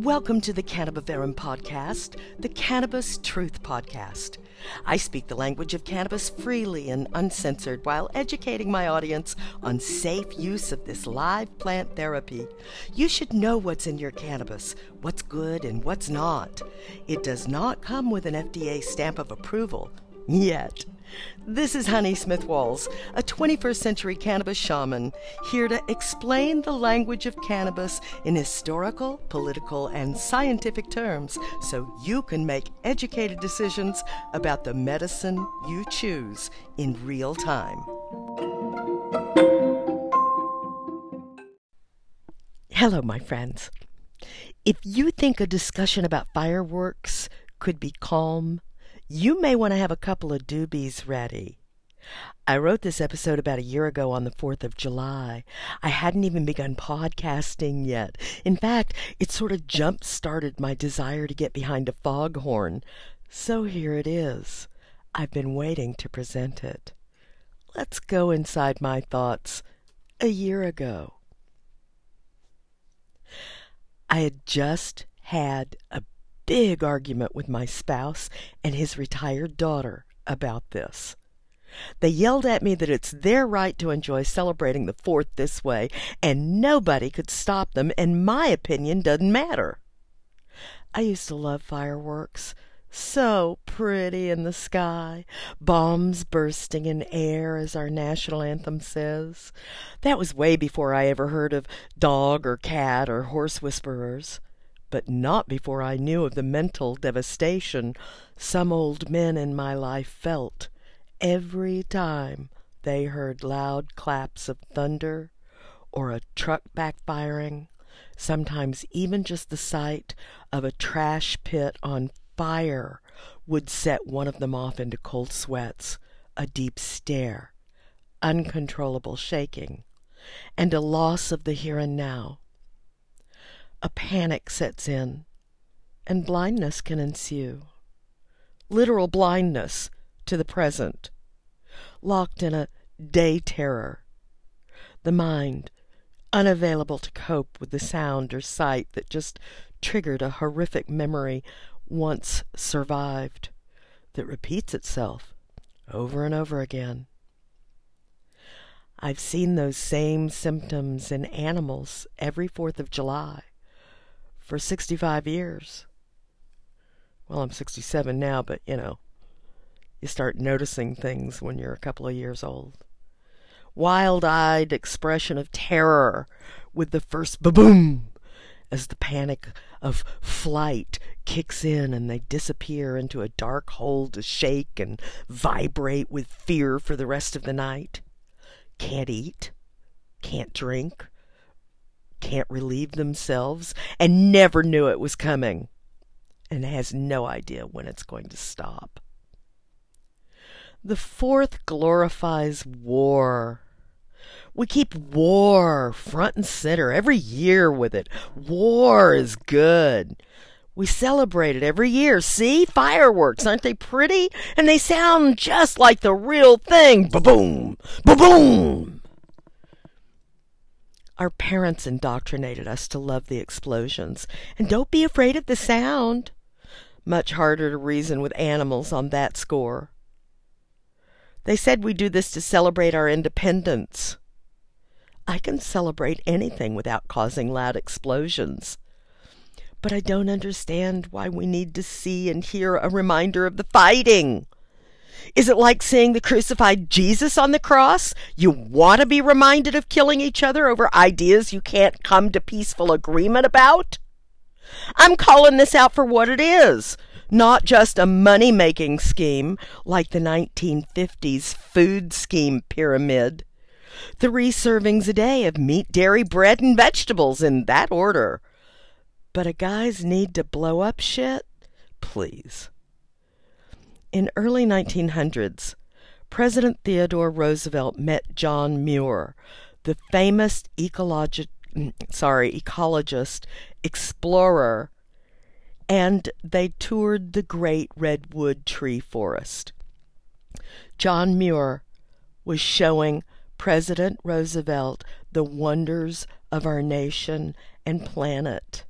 Welcome to the Cannabiverum podcast, the Cannabis Truth Podcast. I speak the language of cannabis freely and uncensored while educating my audience on safe use of this live plant therapy. You should know what's in your cannabis, what's good and what's not. It does not come with an FDA stamp of approval yet. This is Honey Smith Walls, a 21st century cannabis shaman, here to explain the language of cannabis in historical, political, and scientific terms so you can make educated decisions about the medicine you choose in real time. Hello, my friends. If you think a discussion about fireworks could be calm, you may want to have a couple of doobies ready. I wrote this episode about a year ago on the 4th of July. I hadn't even begun podcasting yet. In fact, it sort of jump started my desire to get behind a foghorn. So here it is. I've been waiting to present it. Let's go inside my thoughts a year ago. I had just had a big argument with my spouse and his retired daughter about this. They yelled at me that it's their right to enjoy celebrating the Fourth this way, and nobody could stop them, and my opinion doesn't matter. I used to love fireworks. So pretty in the sky, bombs bursting in air, as our national anthem says. That was way before I ever heard of dog or cat or horse whisperers but not before I knew of the mental devastation some old men in my life felt every time they heard loud claps of thunder or a truck backfiring, sometimes even just the sight of a trash pit on fire would set one of them off into cold sweats, a deep stare, uncontrollable shaking, and a loss of the here and now a panic sets in, and blindness can ensue. Literal blindness to the present, locked in a day terror. The mind unavailable to cope with the sound or sight that just triggered a horrific memory once survived that repeats itself over and over again. I've seen those same symptoms in animals every Fourth of July for 65 years. Well, I'm 67 now, but you know, you start noticing things when you're a couple of years old. Wild eyed expression of terror with the first ba boom as the panic of flight kicks in and they disappear into a dark hole to shake and vibrate with fear for the rest of the night. Can't eat, can't drink, can't relieve themselves and never knew it was coming and has no idea when it's going to stop. The fourth glorifies war. We keep war front and center every year with it. War is good. We celebrate it every year. See? Fireworks, aren't they pretty? And they sound just like the real thing. Ba boom! Ba boom! Our parents indoctrinated us to love the explosions. And don't be afraid of the sound. Much harder to reason with animals on that score. They said we do this to celebrate our independence. I can celebrate anything without causing loud explosions. But I don't understand why we need to see and hear a reminder of the fighting. Is it like seeing the crucified Jesus on the cross? You want to be reminded of killing each other over ideas you can't come to peaceful agreement about? I'm calling this out for what it is. Not just a money making scheme like the 1950s food scheme pyramid. Three servings a day of meat, dairy, bread, and vegetables in that order. But a guy's need to blow up shit? Please. In early 1900s, President Theodore Roosevelt met John Muir, the famous ecologi- mm, sorry, ecologist, explorer, and they toured the great redwood tree forest. John Muir was showing President Roosevelt the wonders of our nation and planet.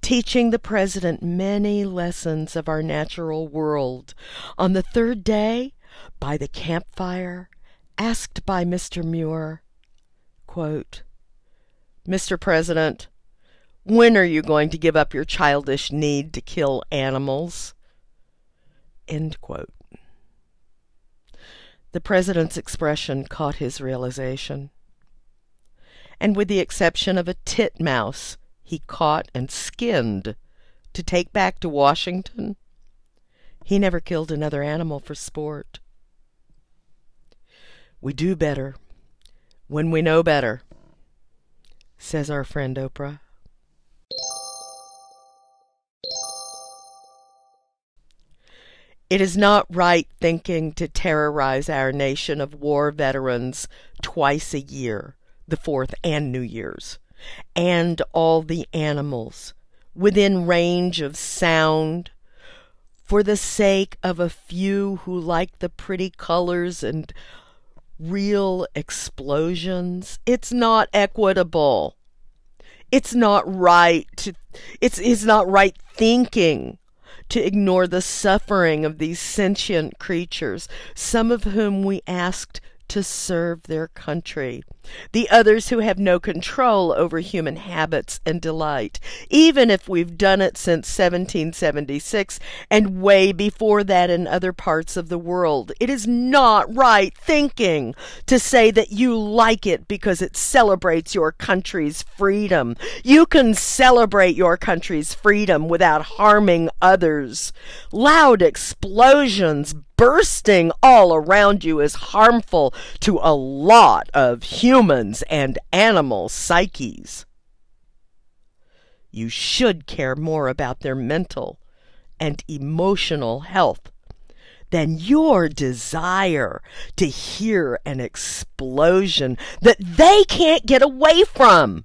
Teaching the president many lessons of our natural world. On the third day, by the campfire, asked by Mr. Muir, quote, Mr. President, when are you going to give up your childish need to kill animals? The president's expression caught his realization. And with the exception of a titmouse he caught and skinned to take back to Washington, he never killed another animal for sport. We do better when we know better, says our friend Oprah. It is not right thinking to terrorize our nation of war veterans twice a year, the 4th and New Year's, and all the animals within range of sound for the sake of a few who like the pretty colors and real explosions. It's not equitable. It's not right to, it's, it's not right thinking to ignore the suffering of these sentient creatures, some of whom we asked to serve their country, the others who have no control over human habits and delight, even if we've done it since 1776 and way before that in other parts of the world. It is not right thinking to say that you like it because it celebrates your country's freedom. You can celebrate your country's freedom without harming others. Loud explosions, bursting all around you is harmful to a lot of humans and animal psyches. You should care more about their mental and emotional health than your desire to hear an explosion that they can't get away from.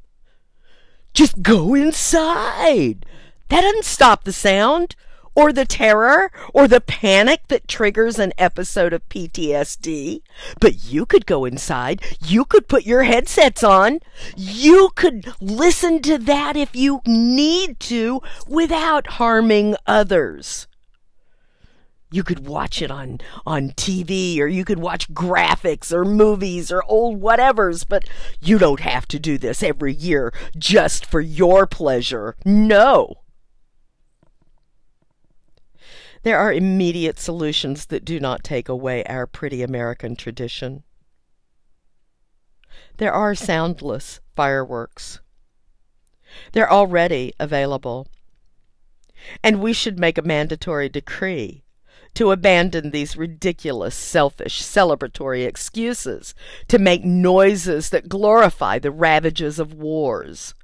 Just go inside. That doesn't stop the sound or the terror or the panic that triggers an episode of PTSD. But you could go inside. You could put your headsets on. You could listen to that if you need to without harming others. You could watch it on, on TV or you could watch graphics or movies or old whatevers, but you don't have to do this every year just for your pleasure. No. There are immediate solutions that do not take away our pretty American tradition. There are soundless fireworks. They're already available. And we should make a mandatory decree to abandon these ridiculous, selfish, celebratory excuses to make noises that glorify the ravages of wars.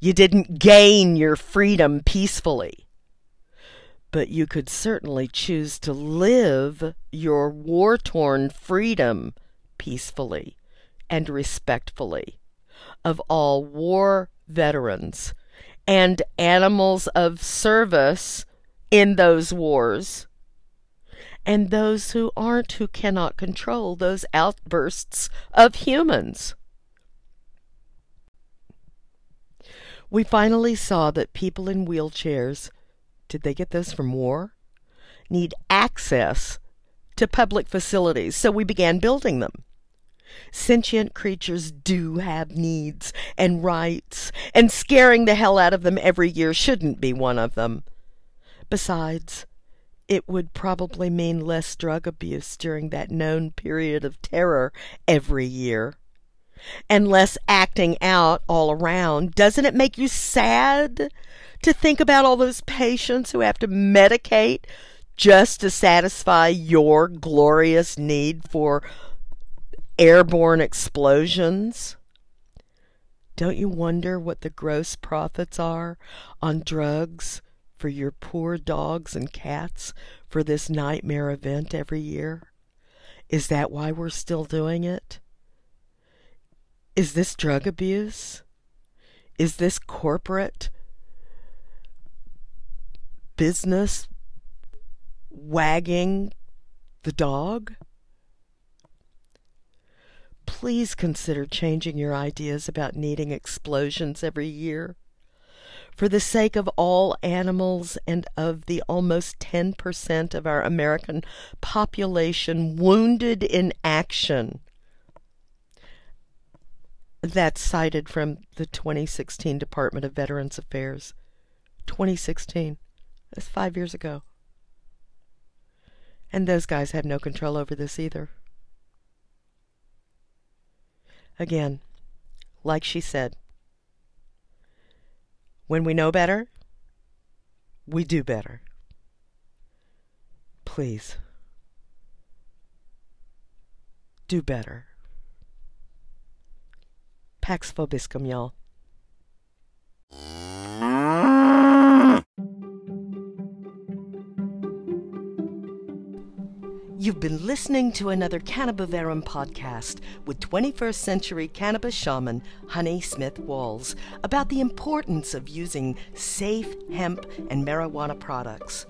You didn't gain your freedom peacefully but you could certainly choose to live your war torn freedom peacefully and respectfully of all war veterans and animals of service in those wars and those who aren't who cannot control those outbursts of humans. We finally saw that people in wheelchairs did they get those from war? Need access to public facilities, so we began building them. Sentient creatures do have needs and rights, and scaring the hell out of them every year shouldn't be one of them. Besides, it would probably mean less drug abuse during that known period of terror every year. And less acting out all around. Doesn't it make you sad to think about all those patients who have to medicate just to satisfy your glorious need for airborne explosions? Don't you wonder what the gross profits are on drugs for your poor dogs and cats for this nightmare event every year? Is that why we're still doing it? Is this drug abuse? Is this corporate business wagging the dog? Please consider changing your ideas about needing explosions every year. for the sake of all animals and of the almost 10% of our American population wounded in action. That's cited from the 2016 Department of Veterans Affairs. 2016. That's five years ago. And those guys have no control over this either. Again, like she said, when we know better, we do better. Please, do better. Pax Vobiscum, y'all. You've been listening to another Cannabiverum podcast with 21st century cannabis shaman Honey Smith Walls about the importance of using safe hemp and marijuana products.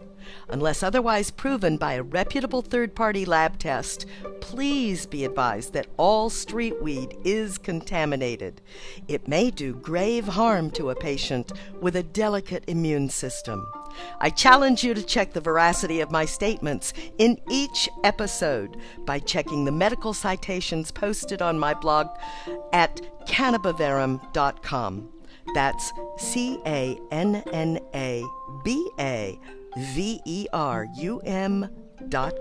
Unless otherwise proven by a reputable third party lab test, please be advised that all street weed is contaminated. It may do grave harm to a patient with a delicate immune system. I challenge you to check the veracity of my statements in each episode by checking the medical citations posted on my blog at cannabiverum.com. That's C A N N A B A V E R U M dot.